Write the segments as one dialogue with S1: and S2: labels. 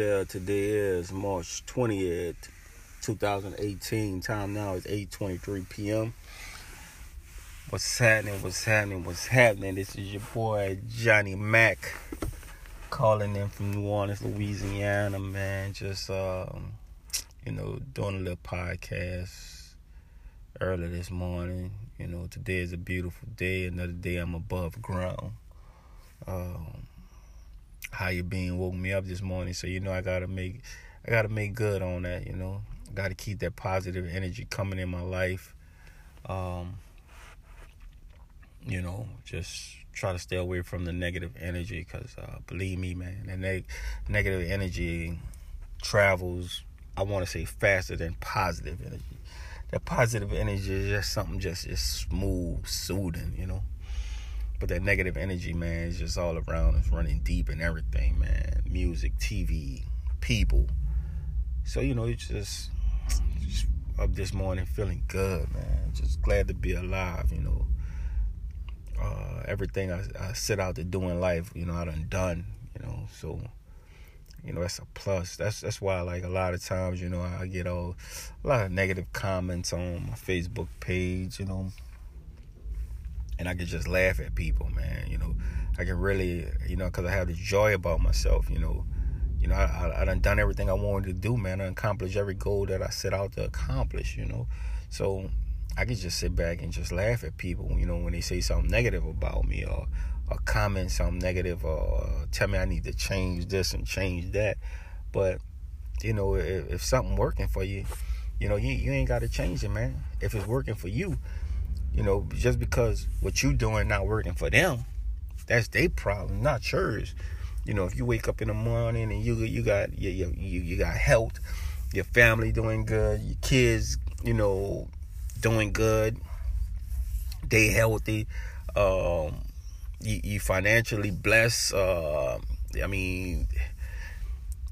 S1: Today is March 20th, 2018. Time now is 8:23 p.m. What's happening? What's happening? What's happening? This is your boy Johnny Mack calling in from New Orleans, Louisiana, man. Just um, you know, doing a little podcast early this morning. You know, today is a beautiful day. Another day I'm above ground. Um, how you being woke me up this morning, so you know I gotta make I gotta make good on that. You know, gotta keep that positive energy coming in my life. Um, you know, just try to stay away from the negative energy because uh, believe me, man, the neg- negative energy travels. I want to say faster than positive energy. That positive energy is just something just just smooth, soothing, you know. But that negative energy, man, is just all around. It's running deep in everything, man. Music, TV, people. So you know, it's just, just up this morning feeling good, man. Just glad to be alive, you know. Uh, everything I, I set out to do in life, you know, I done done, you know. So, you know, that's a plus. That's that's why, like a lot of times, you know, I get all a lot of negative comments on my Facebook page, you know, and I can just laugh at people, man. You know, I can really, you know, because I have the joy about myself, you know. You know, I, I, I done done everything I wanted to do, man. I accomplished every goal that I set out to accomplish, you know. So I can just sit back and just laugh at people, you know, when they say something negative about me or or comment something negative or tell me I need to change this and change that. But you know, if, if something working for you, you know, you you ain't got to change it, man. If it's working for you, you know, just because what you doing not working for them, that's their problem, not yours. You know, if you wake up in the morning and you you got you you you got health, your family doing good, your kids, you know, doing good, they healthy, um, you, you financially blessed. Uh, I mean,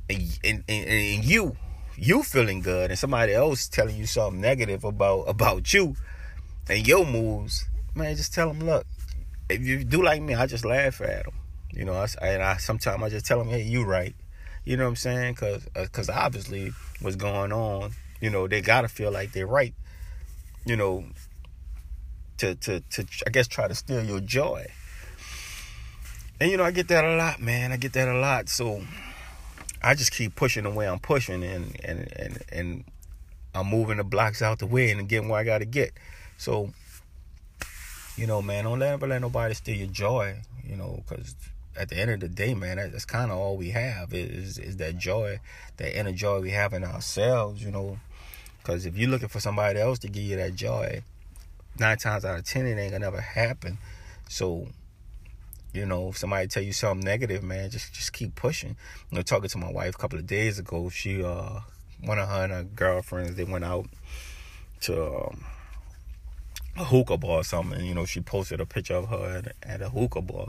S1: and, and, and you you feeling good, and somebody else telling you something negative about about you and your moves, man, just tell them, look, if you do like me, I just laugh at them. You know, I, and I sometimes I just tell them, hey, you right. You know what I'm saying? Because uh, cause obviously what's going on, you know, they got to feel like they're right, you know, to, to, to, I guess, try to steal your joy. And, you know, I get that a lot, man. I get that a lot. So I just keep pushing the way I'm pushing and, and, and, and I'm moving the blocks out the way and getting where I got to get. So, you know, man, don't ever let nobody steal your joy, you know, because at the end of the day, man, that's kind of all we have is is that joy, that inner joy we have in ourselves, you know. Because if you're looking for somebody else to give you that joy, nine times out of ten, it ain't gonna ever happen. So, you know, if somebody tell you something negative, man, just just keep pushing. You know, talking to my wife a couple of days ago, she uh one of her and her girlfriends they went out to. Um, a hookah bar or something. You know, she posted a picture of her at, at a hookah bar.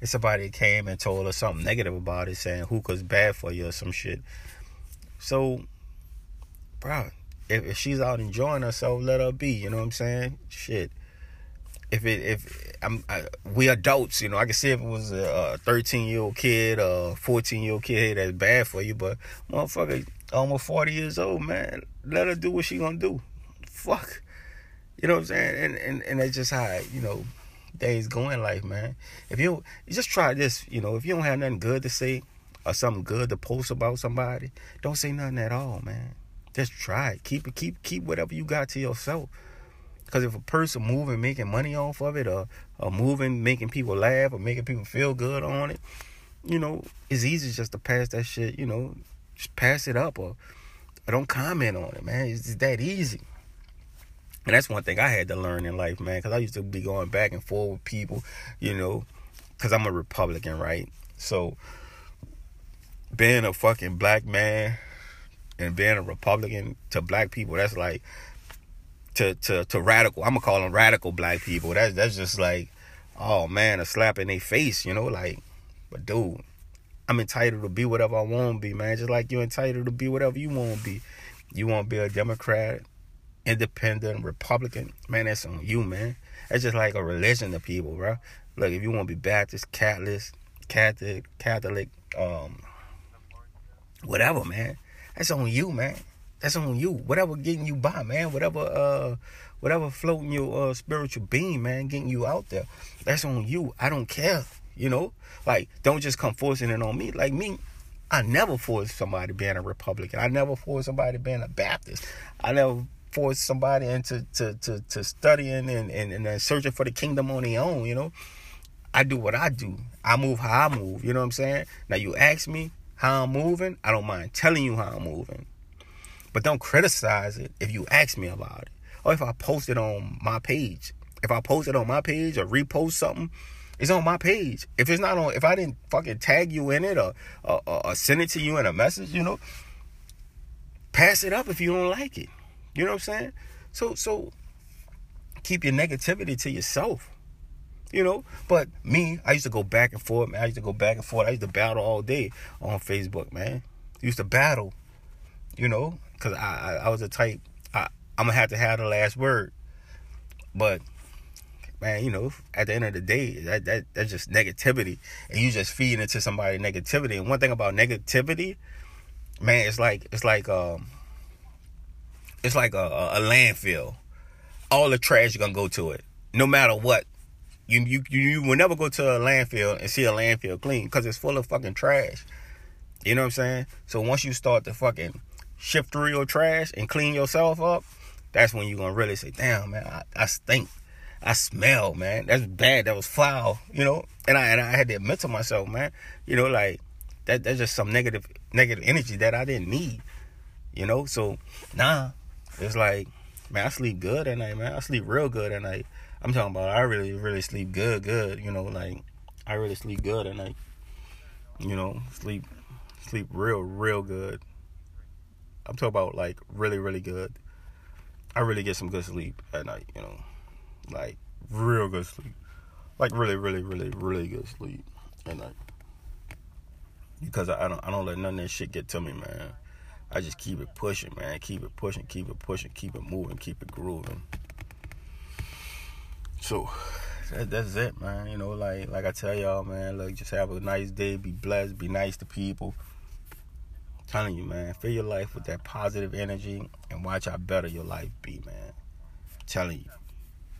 S1: And somebody came and told her something negative about it, saying hookah's bad for you or some shit. So, bro, if, if she's out enjoying herself, let her be. You know what I'm saying? Shit. If it if I'm I, we adults, you know, I can see if it was a 13 year old kid or 14 year old kid that's bad for you, but motherfucker, almost 40 years old, man, let her do what she gonna do. Fuck. You know what I'm saying? And and and that's just how you know days go in life, man. If you you just try this, you know, if you don't have nothing good to say or something good to post about somebody, don't say nothing at all, man. Just try it. Keep it. Keep keep whatever you got to yourself. Because if a person moving, making money off of it, or or moving, making people laugh, or making people feel good on it, you know, it's easy just to pass that shit. You know, just pass it up, or, or don't comment on it, man. It's, it's that easy. And that's one thing I had to learn in life, man, because I used to be going back and forth with people, you know, because I'm a Republican, right? So being a fucking black man and being a Republican to black people, that's like to to to radical. I'm gonna call them radical black people. That's that's just like, oh man, a slap in their face, you know, like, but dude, I'm entitled to be whatever I want to be, man. Just like you're entitled to be whatever you want to be. You want to be a Democrat, independent, Republican, man, that's on you, man. That's just like a religion to people, bro. Look, if you want to be Baptist, Catholic, Catholic, Catholic, um, whatever, man. That's on you, man. That's on you. Whatever getting you by, man. Whatever uh whatever floating your uh spiritual being, man, getting you out there. That's on you. I don't care. You know? Like, don't just come forcing it on me. Like me, I never forced somebody being a Republican. I never forced somebody being a Baptist. I never forced somebody into to, to, to studying and, and, and searching for the kingdom on their own, you know. I do what I do. I move how I move. You know what I'm saying? Now you ask me how I'm moving, I don't mind telling you how I'm moving. But don't criticize it if you ask me about it. Or if I post it on my page. If I post it on my page or repost something, it's on my page. If it's not on, if I didn't fucking tag you in it or, or, or send it to you in a message, you know, pass it up if you don't like it. You know what I'm saying? So so keep your negativity to yourself. You know, but me, I used to go back and forth, man. I used to go back and forth. I used to battle all day on Facebook, man. Used to battle, you know, because I, I, I was a type. I I'm gonna have to have the last word, but man, you know, at the end of the day, that, that that's just negativity, and you just feeding into somebody negativity. And one thing about negativity, man, it's like it's like um, it's like a, a landfill. All the trash gonna go to it, no matter what. You you you will never go to a landfill and see a landfill clean because it's full of fucking trash. You know what I'm saying? So once you start to fucking shift through your trash and clean yourself up, that's when you're gonna really say, "Damn, man, I, I stink." I smell, man. That's bad. That was foul, you know. And I and I had to admit to myself, man, you know, like that that's just some negative negative energy that I didn't need. You know, so nah. It's like, man, I sleep good at night, man. I sleep real good at night. I'm talking about I really, really sleep good, good, you know, like I really sleep good at night. You know, sleep sleep real, real good. I'm talking about like really, really good. I really get some good sleep at night, you know like real good sleep, like really, really, really, really good sleep at night. Because I, don't, I don't let none of that shit get to me, man. I just keep it pushing, man. Keep it pushing, keep it pushing, keep it moving, keep it grooving. So that, that's it, man. You know, like like I tell y'all, man. Look, just have a nice day. Be blessed. Be nice to people. I'm telling you, man. Fill your life with that positive energy and watch how better your life be, man. I'm telling you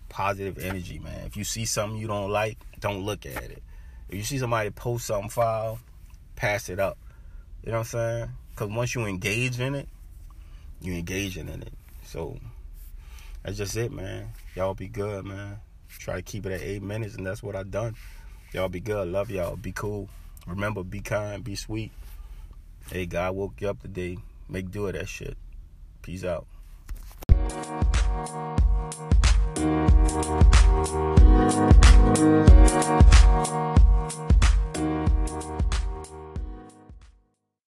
S1: positive energy, man. If you see something you don't like, don't look at it. If you see somebody post something foul, pass it up. You know what I'm saying? Because once you engage in it, you engaging in it. So that's just it, man. Y'all be good, man. Try to keep it at eight minutes, and that's what I done. Y'all be good. Love y'all. Be cool. Remember, be kind. Be sweet. Hey, God woke you up today. Make do of that shit. Peace out.